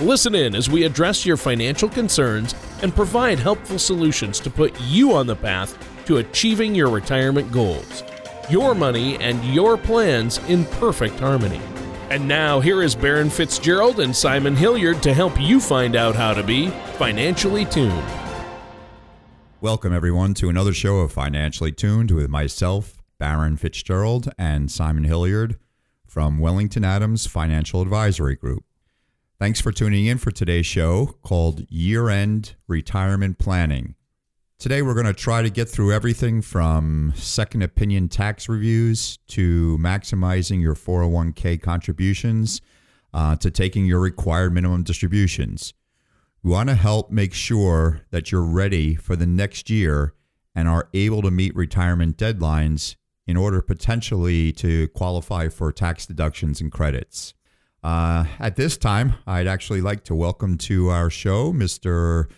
Listen in as we address your financial concerns and provide helpful solutions to put you on the path to achieving your retirement goals. Your money and your plans in perfect harmony. And now, here is Baron Fitzgerald and Simon Hilliard to help you find out how to be financially tuned. Welcome, everyone, to another show of Financially Tuned with myself, Baron Fitzgerald, and Simon Hilliard from Wellington Adams Financial Advisory Group. Thanks for tuning in for today's show called Year End Retirement Planning. Today, we're going to try to get through everything from second opinion tax reviews to maximizing your 401k contributions uh, to taking your required minimum distributions. We want to help make sure that you're ready for the next year and are able to meet retirement deadlines in order potentially to qualify for tax deductions and credits. Uh, at this time, I'd actually like to welcome to our show Mr.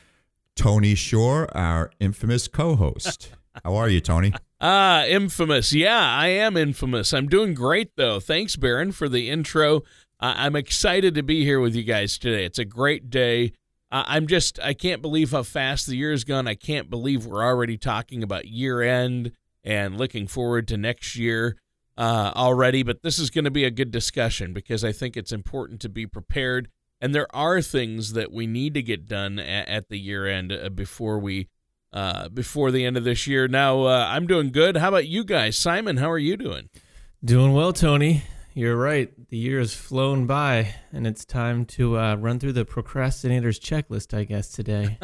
Tony Shore, our infamous co host. How are you, Tony? Ah, infamous. Yeah, I am infamous. I'm doing great, though. Thanks, Baron, for the intro. Uh, I'm excited to be here with you guys today. It's a great day. Uh, I'm just, I can't believe how fast the year has gone. I can't believe we're already talking about year end and looking forward to next year uh, already, but this is going to be a good discussion because I think it's important to be prepared. And there are things that we need to get done at, at the year end uh, before we uh, before the end of this year. Now uh, I'm doing good. How about you guys, Simon? How are you doing? Doing well, Tony. You're right. The year has flown by, and it's time to uh, run through the procrastinator's checklist, I guess, today.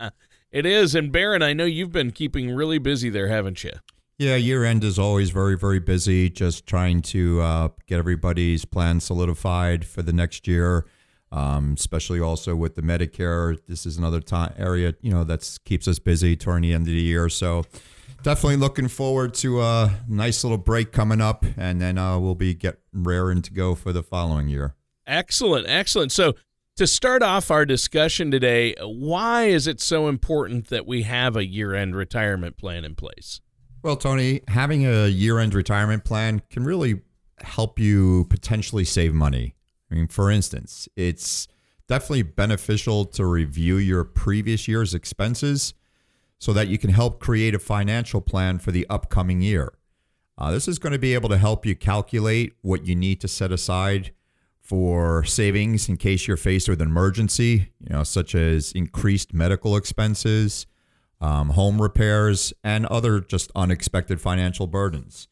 it is. And Baron, I know you've been keeping really busy there, haven't you? Yeah, year end is always very, very busy, just trying to uh, get everybody's plan solidified for the next year. Um, especially also with the Medicare, this is another time area you know that keeps us busy toward the end of the year. So definitely looking forward to a nice little break coming up, and then uh, we'll be get raring to go for the following year. Excellent, excellent. So to start off our discussion today, why is it so important that we have a year-end retirement plan in place? Well, Tony, having a year end retirement plan can really help you potentially save money. I mean, for instance, it's definitely beneficial to review your previous year's expenses so that you can help create a financial plan for the upcoming year. Uh, this is going to be able to help you calculate what you need to set aside for savings in case you're faced with an emergency, you know, such as increased medical expenses, um, home repairs, and other just unexpected financial burdens.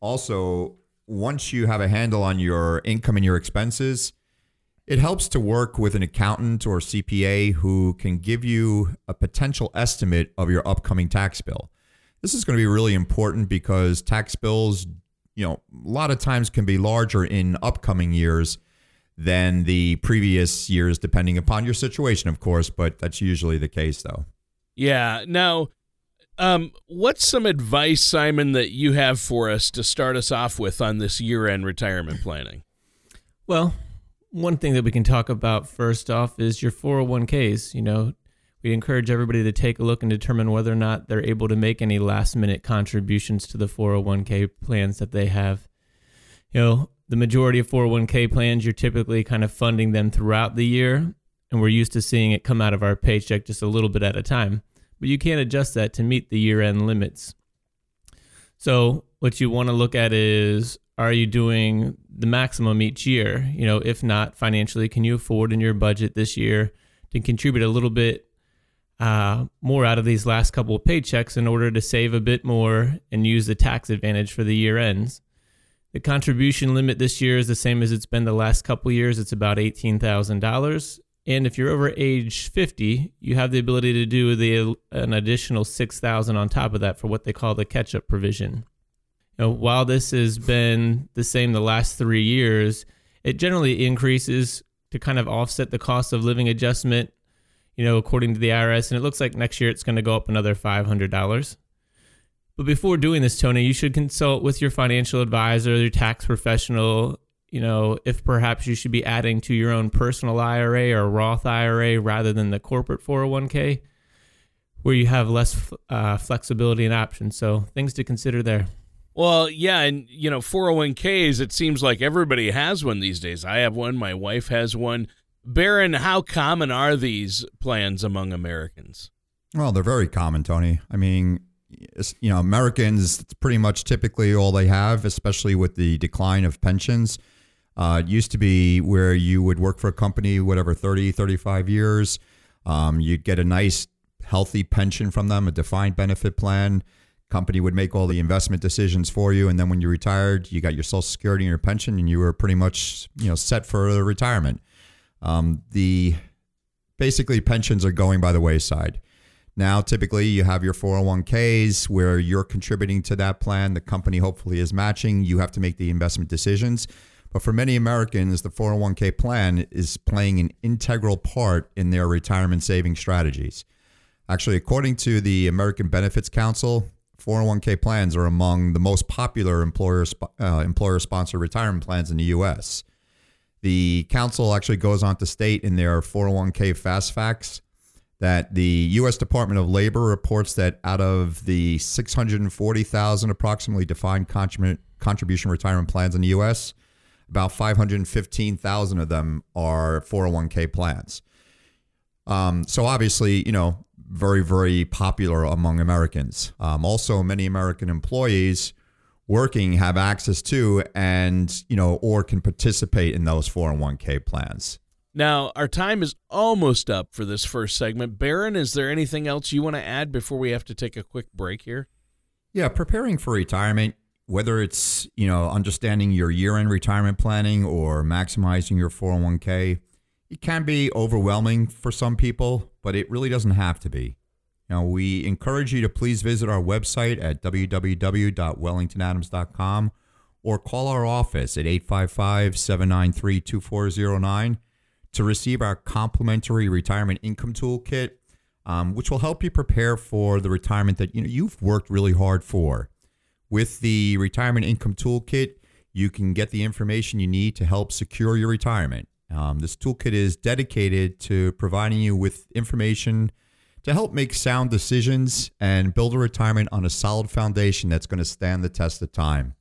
Also, once you have a handle on your income and your expenses, it helps to work with an accountant or CPA who can give you a potential estimate of your upcoming tax bill. This is going to be really important because tax bills, you know, a lot of times can be larger in upcoming years than the previous years, depending upon your situation, of course, but that's usually the case, though. Yeah. Now, um, what's some advice, Simon, that you have for us to start us off with on this year end retirement planning? Well, one thing that we can talk about first off is your 401ks. You know, we encourage everybody to take a look and determine whether or not they're able to make any last minute contributions to the 401k plans that they have. You know, the majority of 401k plans, you're typically kind of funding them throughout the year, and we're used to seeing it come out of our paycheck just a little bit at a time but you can't adjust that to meet the year end limits. So, what you want to look at is are you doing the maximum each year? You know, if not financially, can you afford in your budget this year to contribute a little bit uh, more out of these last couple of paychecks in order to save a bit more and use the tax advantage for the year ends? The contribution limit this year is the same as it's been the last couple years. It's about $18,000. And if you're over age 50, you have the ability to do the an additional 6,000 on top of that for what they call the catch-up provision. You know, while this has been the same the last 3 years, it generally increases to kind of offset the cost of living adjustment. you know, according to the IRS, and it looks like next year it's going to go up another $500. But before doing this, Tony, you should consult with your financial advisor, your tax professional, you know, if perhaps you should be adding to your own personal IRA or Roth IRA rather than the corporate 401k, where you have less uh, flexibility and options. So things to consider there. Well, yeah, and you know, 401ks, it seems like everybody has one these days. I have one, my wife has one. Baron, how common are these plans among Americans? Well, they're very common, Tony. I mean, you know, Americans, it's pretty much typically all they have, especially with the decline of pensions. Uh, it used to be where you would work for a company, whatever, 30, 35 years. Um, you'd get a nice, healthy pension from them, a defined benefit plan. Company would make all the investment decisions for you. And then when you retired, you got your Social Security and your pension, and you were pretty much, you know, set for retirement. Um, the basically pensions are going by the wayside. Now, typically, you have your 401ks where you're contributing to that plan. The company hopefully is matching. You have to make the investment decisions. But for many Americans, the 401k plan is playing an integral part in their retirement saving strategies. Actually, according to the American Benefits Council, 401k plans are among the most popular employer uh, employer sponsored retirement plans in the U.S. The council actually goes on to state in their 401k Fast Facts that the U.S. Department of Labor reports that out of the 640,000 approximately defined contribution retirement plans in the U.S., about 515,000 of them are 401k plans. Um, so obviously, you know, very, very popular among Americans. Um, also, many American employees working have access to and, you know, or can participate in those 401k plans. Now, our time is almost up for this first segment. Baron, is there anything else you want to add before we have to take a quick break here? Yeah, preparing for retirement, whether it's, you know, understanding your year-end retirement planning or maximizing your 401k, it can be overwhelming for some people, but it really doesn't have to be. Now, we encourage you to please visit our website at www.wellingtonadams.com or call our office at 855 793 2409 to receive our complimentary retirement income toolkit, um, which will help you prepare for the retirement that you know, you've worked really hard for. With the retirement income toolkit, you can get the information you need to help secure your retirement. Um, this toolkit is dedicated to providing you with information to help make sound decisions and build a retirement on a solid foundation that's going to stand the test of time.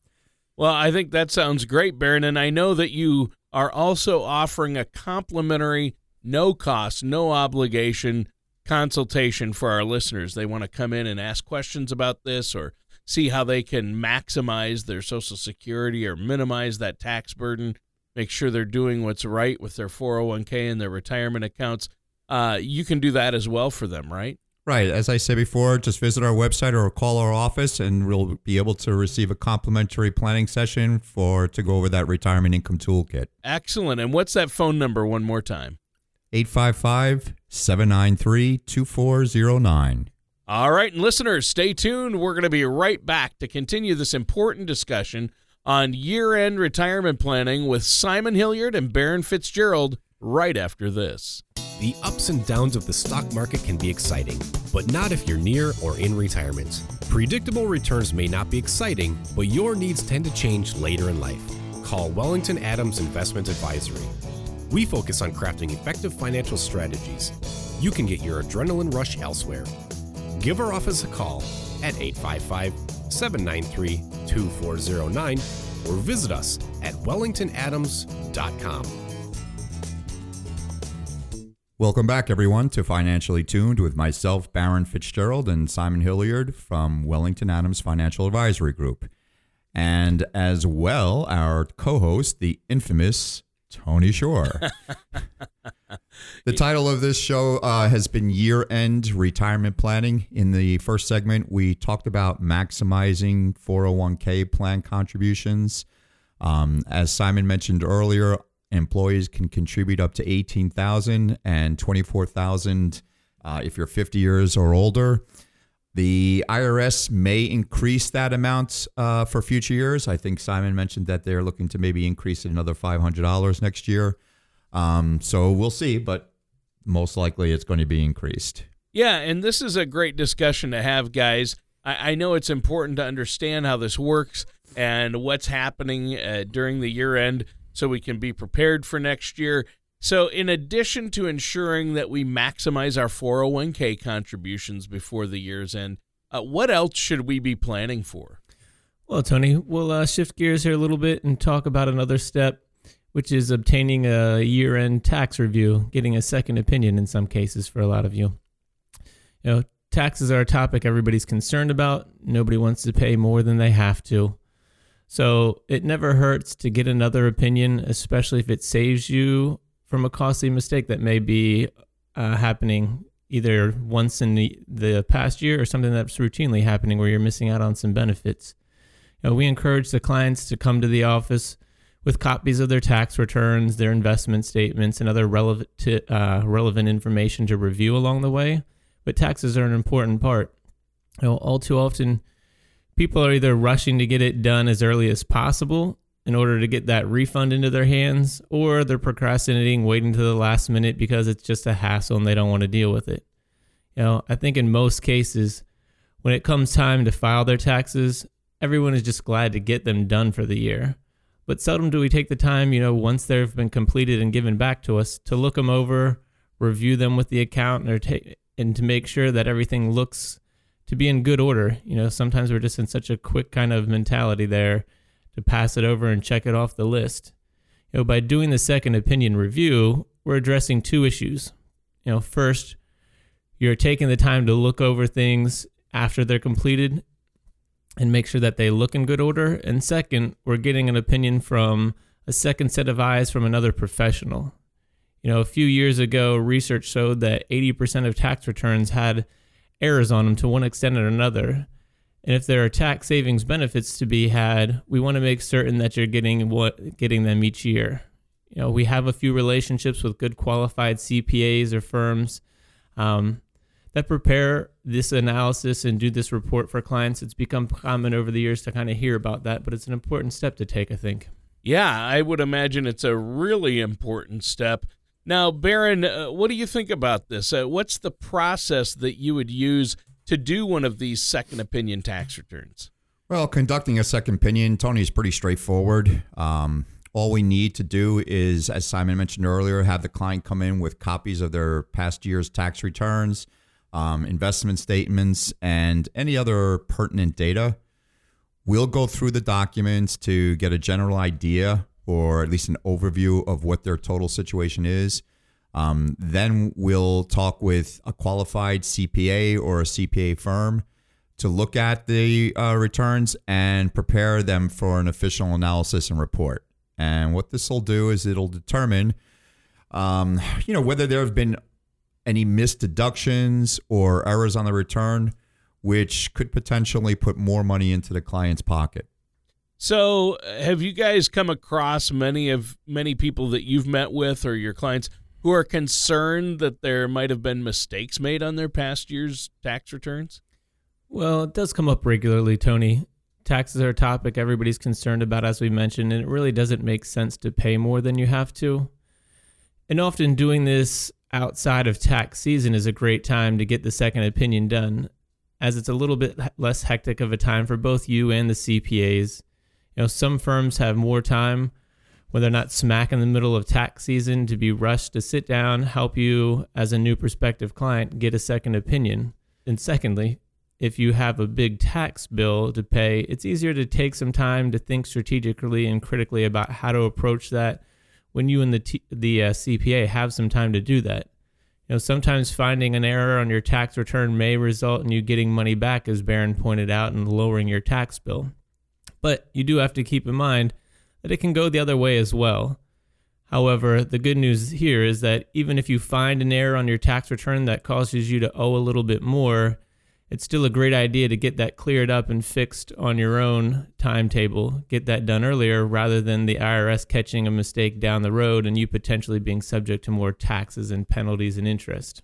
Well, I think that sounds great, Baron. And I know that you are also offering a complimentary, no cost, no obligation consultation for our listeners. They want to come in and ask questions about this or see how they can maximize their Social Security or minimize that tax burden, make sure they're doing what's right with their 401k and their retirement accounts uh, you can do that as well for them, right? Right. As I said before, just visit our website or call our office, and we'll be able to receive a complimentary planning session for to go over that retirement income toolkit. Excellent. And what's that phone number one more time? 855 793 2409. All right, and listeners, stay tuned. We're going to be right back to continue this important discussion on year end retirement planning with Simon Hilliard and Baron Fitzgerald right after this. The ups and downs of the stock market can be exciting, but not if you're near or in retirement. Predictable returns may not be exciting, but your needs tend to change later in life. Call Wellington Adams Investment Advisory. We focus on crafting effective financial strategies. You can get your adrenaline rush elsewhere. Give our office a call at 855 793 2409 or visit us at wellingtonadams.com. Welcome back, everyone, to Financially Tuned with myself, Baron Fitzgerald, and Simon Hilliard from Wellington Adams Financial Advisory Group. And as well, our co host, the infamous Tony Shore. the title of this show uh, has been Year End Retirement Planning. In the first segment, we talked about maximizing 401k plan contributions. Um, as Simon mentioned earlier, employees can contribute up to 18,000 and 24,000 uh, if you're 50 years or older. The IRS may increase that amount uh, for future years. I think Simon mentioned that they're looking to maybe increase it another $500 next year. Um, so we'll see. But most likely it's going to be increased. Yeah, and this is a great discussion to have, guys. I, I know it's important to understand how this works and what's happening uh, during the year end so we can be prepared for next year. So, in addition to ensuring that we maximize our 401k contributions before the year's end, uh, what else should we be planning for? Well, Tony, we'll uh, shift gears here a little bit and talk about another step, which is obtaining a year end tax review, getting a second opinion in some cases for a lot of you. You know, taxes are a topic everybody's concerned about. Nobody wants to pay more than they have to. So it never hurts to get another opinion, especially if it saves you from a costly mistake that may be uh, happening either once in the, the past year or something that's routinely happening where you're missing out on some benefits. You know, we encourage the clients to come to the office with copies of their tax returns, their investment statements, and other relevant to, uh, relevant information to review along the way. But taxes are an important part. You know, all too often, people are either rushing to get it done as early as possible in order to get that refund into their hands, or they're procrastinating, waiting to the last minute because it's just a hassle and they don't want to deal with it. You know, I think in most cases, when it comes time to file their taxes, everyone is just glad to get them done for the year. But seldom do we take the time, you know, once they've been completed and given back to us, to look them over, review them with the accountant, or take and to make sure that everything looks to be in good order. You know, sometimes we're just in such a quick kind of mentality there to pass it over and check it off the list. You know, by doing the second opinion review, we're addressing two issues. You know, first, you're taking the time to look over things after they're completed and make sure that they look in good order. And second, we're getting an opinion from a second set of eyes from another professional. You know, a few years ago, research showed that 80% of tax returns had errors on them to one extent or another. And if there are tax savings benefits to be had, we want to make certain that you're getting what getting them each year. You know, we have a few relationships with good qualified CPAs or firms um, that prepare this analysis and do this report for clients. It's become common over the years to kind of hear about that, but it's an important step to take, I think. Yeah, I would imagine it's a really important step. Now, Baron, uh, what do you think about this? Uh, what's the process that you would use to do one of these second opinion tax returns? Well, conducting a second opinion, Tony, is pretty straightforward. Um, all we need to do is, as Simon mentioned earlier, have the client come in with copies of their past year's tax returns, um, investment statements, and any other pertinent data. We'll go through the documents to get a general idea or at least an overview of what their total situation is. Um, then we'll talk with a qualified CPA or a CPA firm to look at the uh, returns and prepare them for an official analysis and report. And what this will do is it'll determine, um, you know, whether there have been any missed deductions or errors on the return, which could potentially put more money into the client's pocket. So, uh, have you guys come across many of many people that you've met with or your clients who are concerned that there might have been mistakes made on their past year's tax returns? Well, it does come up regularly, Tony. Taxes are a topic everybody's concerned about, as we mentioned, and it really doesn't make sense to pay more than you have to. And often doing this outside of tax season is a great time to get the second opinion done, as it's a little bit less hectic of a time for both you and the CPAs you know, some firms have more time when they're not smack in the middle of tax season to be rushed to sit down, help you as a new prospective client get a second opinion. And secondly, if you have a big tax bill to pay, it's easier to take some time to think strategically and critically about how to approach that when you and the T- the uh, CPA have some time to do that. You know, sometimes finding an error on your tax return may result in you getting money back, as Baron pointed out, and lowering your tax bill. But you do have to keep in mind that it can go the other way as well. However, the good news here is that even if you find an error on your tax return that causes you to owe a little bit more, it's still a great idea to get that cleared up and fixed on your own timetable. Get that done earlier rather than the IRS catching a mistake down the road and you potentially being subject to more taxes and penalties and interest.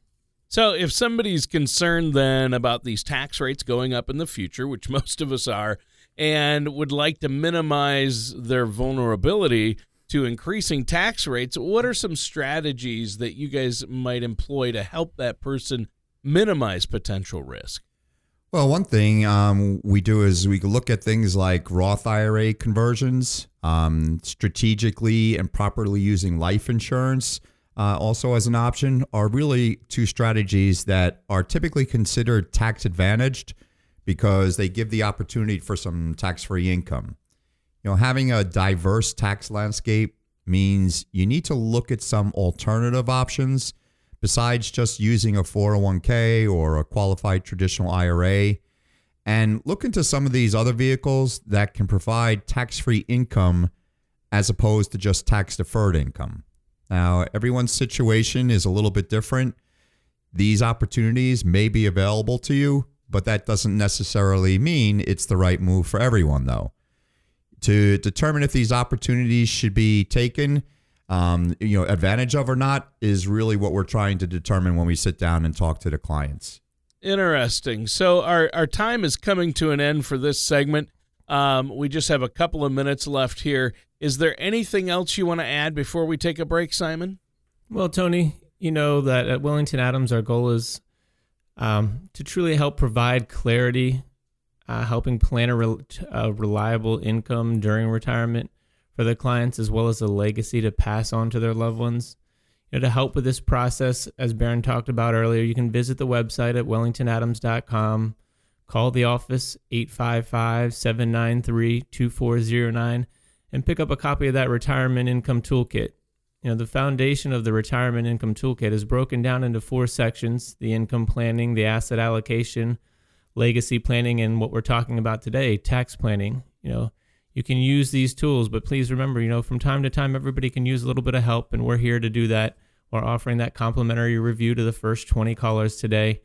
So, if somebody's concerned then about these tax rates going up in the future, which most of us are, and would like to minimize their vulnerability to increasing tax rates, what are some strategies that you guys might employ to help that person minimize potential risk? Well, one thing um, we do is we look at things like Roth IRA conversions, um, strategically and properly using life insurance. Uh, also, as an option, are really two strategies that are typically considered tax advantaged because they give the opportunity for some tax free income. You know, having a diverse tax landscape means you need to look at some alternative options besides just using a 401k or a qualified traditional IRA and look into some of these other vehicles that can provide tax free income as opposed to just tax deferred income. Now, everyone's situation is a little bit different. These opportunities may be available to you, but that doesn't necessarily mean it's the right move for everyone, though. To determine if these opportunities should be taken, um, you know, advantage of or not is really what we're trying to determine when we sit down and talk to the clients. Interesting. So our our time is coming to an end for this segment. Um, we just have a couple of minutes left here. Is there anything else you want to add before we take a break, Simon? Well, Tony, you know that at Wellington Adams, our goal is um, to truly help provide clarity, uh, helping plan a, re- a reliable income during retirement for their clients as well as a legacy to pass on to their loved ones. You know, to help with this process, as Baron talked about earlier, you can visit the website at wellingtonadams.com, call the office 855 793 2409, and pick up a copy of that retirement income toolkit. You know, the foundation of the retirement income toolkit is broken down into four sections the income planning, the asset allocation, legacy planning, and what we're talking about today, tax planning. You know, you can use these tools, but please remember, you know, from time to time, everybody can use a little bit of help, and we're here to do that. We're offering that complimentary review to the first 20 callers today.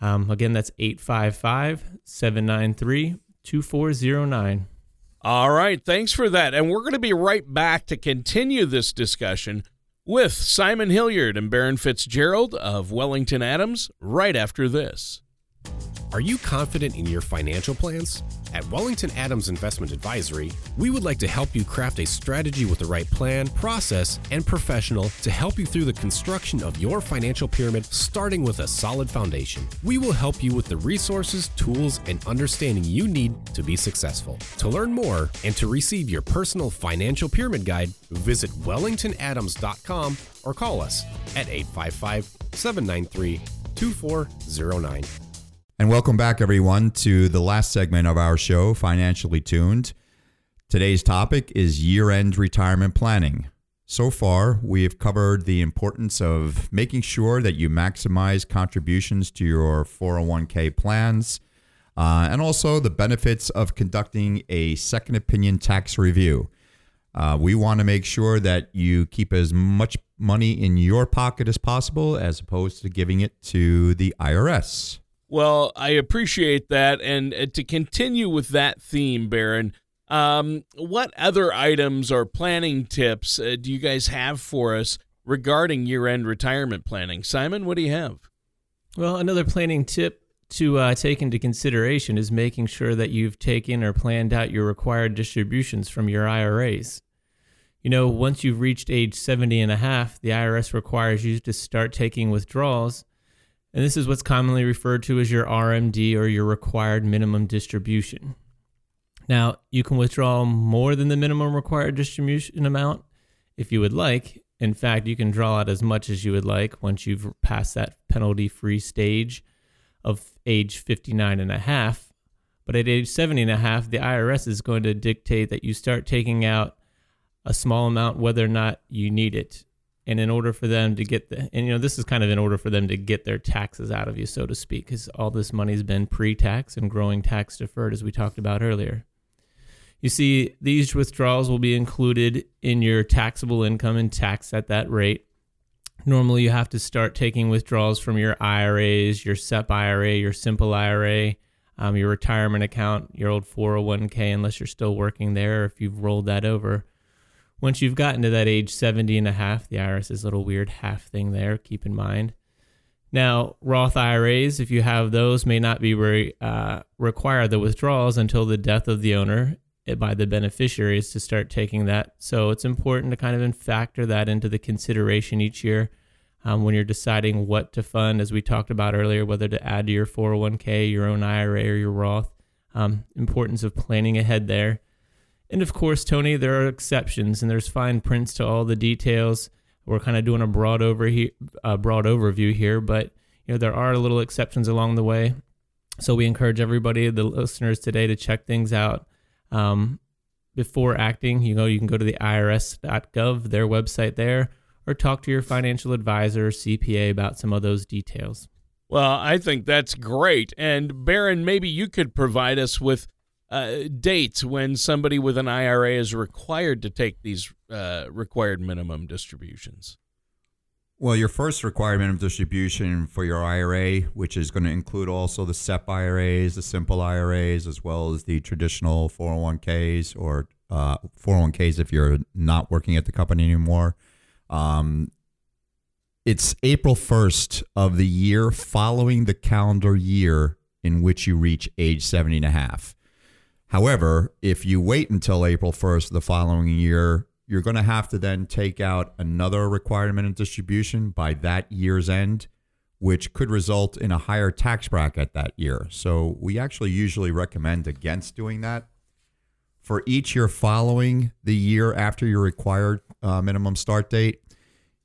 Um, again, that's 855 793 2409. All right, thanks for that. And we're going to be right back to continue this discussion with Simon Hilliard and Baron Fitzgerald of Wellington Adams right after this. Are you confident in your financial plans? At Wellington Adams Investment Advisory, we would like to help you craft a strategy with the right plan, process, and professional to help you through the construction of your financial pyramid, starting with a solid foundation. We will help you with the resources, tools, and understanding you need to be successful. To learn more and to receive your personal financial pyramid guide, visit wellingtonadams.com or call us at 855 793 2409. And welcome back, everyone, to the last segment of our show, Financially Tuned. Today's topic is year end retirement planning. So far, we have covered the importance of making sure that you maximize contributions to your 401k plans, uh, and also the benefits of conducting a second opinion tax review. Uh, we want to make sure that you keep as much money in your pocket as possible as opposed to giving it to the IRS. Well, I appreciate that. And uh, to continue with that theme, Baron, um, what other items or planning tips uh, do you guys have for us regarding year end retirement planning? Simon, what do you have? Well, another planning tip to uh, take into consideration is making sure that you've taken or planned out your required distributions from your IRAs. You know, once you've reached age 70 and a half, the IRS requires you to start taking withdrawals and this is what's commonly referred to as your RMD or your required minimum distribution. Now, you can withdraw more than the minimum required distribution amount if you would like. In fact, you can draw out as much as you would like once you've passed that penalty free stage of age 59 and a half. But at age 70 and a half, the IRS is going to dictate that you start taking out a small amount whether or not you need it and in order for them to get the and you know this is kind of in order for them to get their taxes out of you so to speak because all this money's been pre-tax and growing tax deferred as we talked about earlier. You see these withdrawals will be included in your taxable income and taxed at that rate. Normally you have to start taking withdrawals from your iras your sep ira your simple ira um, your retirement account your old 401k unless you're still working there or if you've rolled that over once you've gotten to that age 70 and a half, the IRS is a little weird half thing there, keep in mind. Now, Roth IRAs, if you have those, may not be re, uh, require the withdrawals until the death of the owner. by the beneficiaries to start taking that. So it's important to kind of factor that into the consideration each year um, when you're deciding what to fund, as we talked about earlier, whether to add to your 401k, your own IRA, or your Roth. Um, importance of planning ahead there. And of course, Tony, there are exceptions and there's fine prints to all the details. We're kind of doing a broad over he, broad overview here, but you know there are a little exceptions along the way. So we encourage everybody, the listeners today, to check things out um, before acting. You know, you can go to the IRS.gov, their website there, or talk to your financial advisor or CPA about some of those details. Well, I think that's great. And Baron, maybe you could provide us with uh, dates when somebody with an IRA is required to take these uh, required minimum distributions. Well, your first required minimum distribution for your IRA, which is going to include also the SEP IRAs, the simple IRAs, as well as the traditional 401ks or uh, 401ks if you're not working at the company anymore. Um, it's April 1st of the year following the calendar year in which you reach age 70 and a half. However, if you wait until April 1st of the following year, you're going to have to then take out another required minimum distribution by that year's end, which could result in a higher tax bracket that year. So we actually usually recommend against doing that. For each year following the year after your required uh, minimum start date,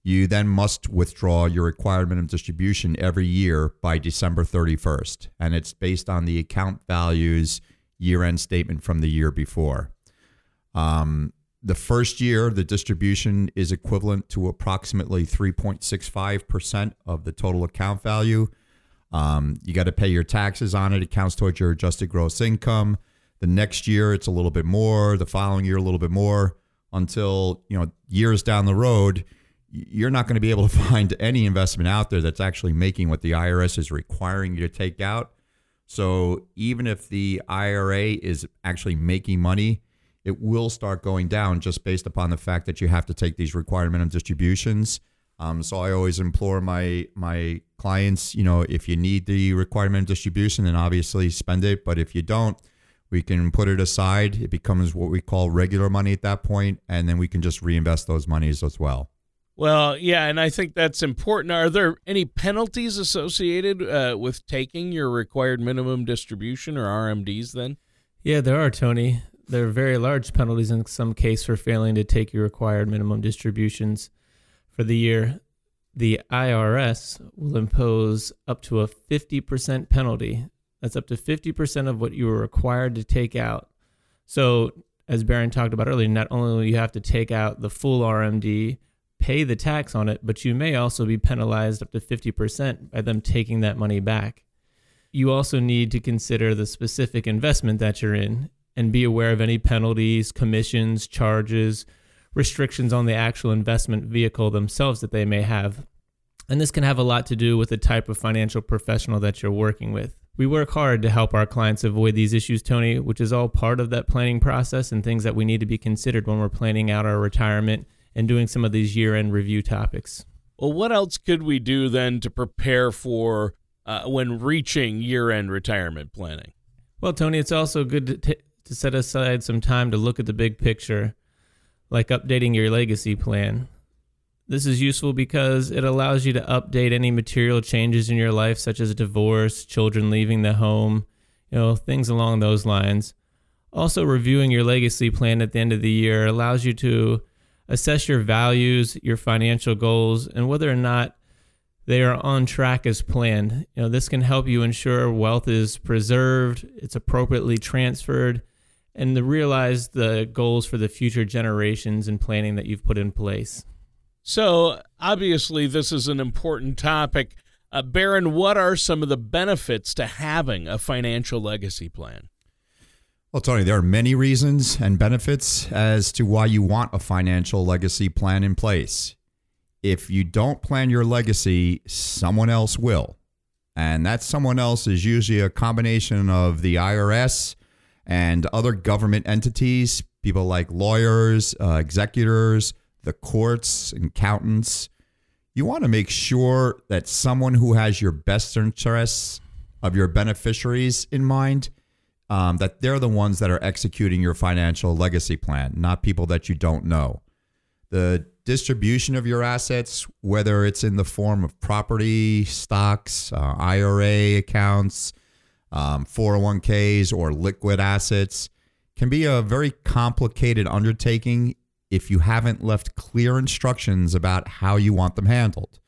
you then must withdraw your required minimum distribution every year by December 31st. And it's based on the account values year end statement from the year before. Um, the first year, the distribution is equivalent to approximately 3.65% of the total account value. Um, you got to pay your taxes on it. It counts towards your adjusted gross income. The next year, it's a little bit more. The following year, a little bit more. Until you know years down the road, you're not going to be able to find any investment out there that's actually making what the IRS is requiring you to take out. So even if the IRA is actually making money, it will start going down just based upon the fact that you have to take these required minimum distributions. Um, so I always implore my my clients, you know, if you need the required minimum distribution, then obviously spend it. But if you don't, we can put it aside. It becomes what we call regular money at that point, and then we can just reinvest those monies as well. Well, yeah, and I think that's important. Are there any penalties associated uh, with taking your required minimum distribution or RMDs then? Yeah, there are, Tony there are very large penalties in some case for failing to take your required minimum distributions for the year. The IRS will impose up to a 50% penalty. That's up to 50% of what you were required to take out. So, as Baron talked about earlier, not only will you have to take out the full RMD, pay the tax on it, but you may also be penalized up to 50% by them taking that money back. You also need to consider the specific investment that you're in and be aware of any penalties, commissions, charges, restrictions on the actual investment vehicle themselves that they may have. And this can have a lot to do with the type of financial professional that you're working with. We work hard to help our clients avoid these issues, Tony, which is all part of that planning process and things that we need to be considered when we're planning out our retirement and doing some of these year end review topics. Well, what else could we do then to prepare for uh, when reaching year end retirement planning? Well, Tony, it's also good to, t- to set aside some time to look at the big picture, like updating your legacy plan. This is useful because it allows you to update any material changes in your life, such as divorce, children leaving the home, you know, things along those lines. Also, reviewing your legacy plan at the end of the year allows you to assess your values, your financial goals, and whether or not they are on track as planned. You know, this can help you ensure wealth is preserved, it's appropriately transferred, and to realize the goals for the future generations and planning that you've put in place. So, obviously, this is an important topic. Uh, Baron, what are some of the benefits to having a financial legacy plan? Well, Tony, there are many reasons and benefits as to why you want a financial legacy plan in place. If you don't plan your legacy, someone else will. And that someone else is usually a combination of the IRS, and other government entities, people like lawyers, uh, executors, the courts, accountants. You want to make sure that someone who has your best interests of your beneficiaries in mind um, that they're the ones that are executing your financial legacy plan, not people that you don't know. The distribution of your assets, whether it's in the form of property, stocks, uh, IRA accounts, um, 401ks, or liquid assets, can be a very complicated undertaking if you haven't left clear instructions about how you want them handled.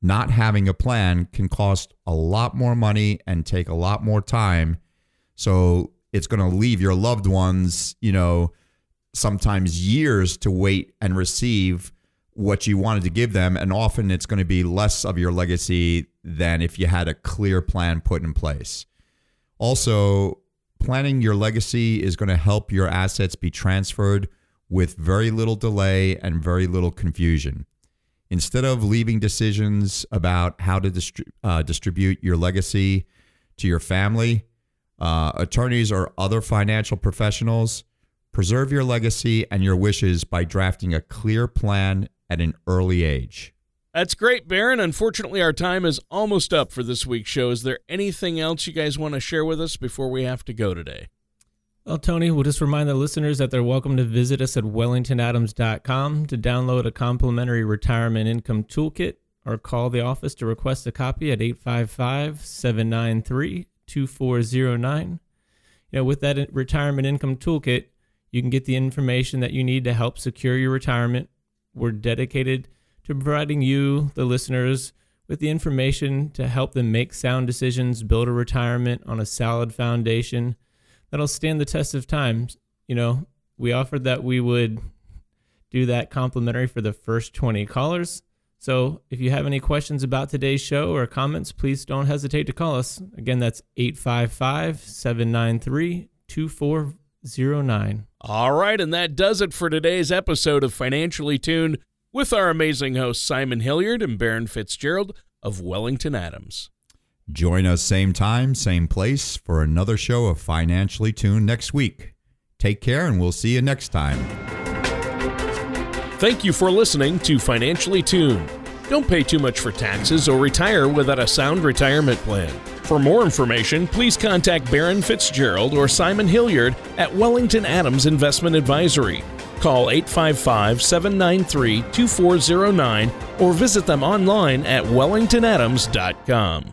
Not having a plan can cost a lot more money and take a lot more time. So it's going to leave your loved ones, you know, sometimes years to wait and receive what you wanted to give them. And often it's going to be less of your legacy than if you had a clear plan put in place. Also, planning your legacy is going to help your assets be transferred with very little delay and very little confusion. Instead of leaving decisions about how to distri- uh, distribute your legacy to your family, uh, attorneys or other financial professionals, preserve your legacy and your wishes by drafting a clear plan at an early age. That's great, Baron. Unfortunately, our time is almost up for this week's show. Is there anything else you guys want to share with us before we have to go today? Well, Tony, we'll just remind the listeners that they're welcome to visit us at wellingtonadams.com to download a complimentary retirement income toolkit or call the office to request a copy at 855 793 2409. You know, with that retirement income toolkit, you can get the information that you need to help secure your retirement. We're dedicated to providing you, the listeners, with the information to help them make sound decisions, build a retirement on a solid foundation that'll stand the test of time. You know, we offered that we would do that complimentary for the first 20 callers. So if you have any questions about today's show or comments, please don't hesitate to call us. Again, that's 855 793 2409. All right, and that does it for today's episode of Financially Tuned with our amazing hosts Simon Hilliard and Baron Fitzgerald of Wellington Adams. Join us same time, same place for another show of Financially Tuned next week. Take care and we'll see you next time. Thank you for listening to Financially Tuned. Don't pay too much for taxes or retire without a sound retirement plan. For more information, please contact Baron Fitzgerald or Simon Hilliard at Wellington Adams Investment Advisory. Call 855 793 2409 or visit them online at wellingtonadams.com.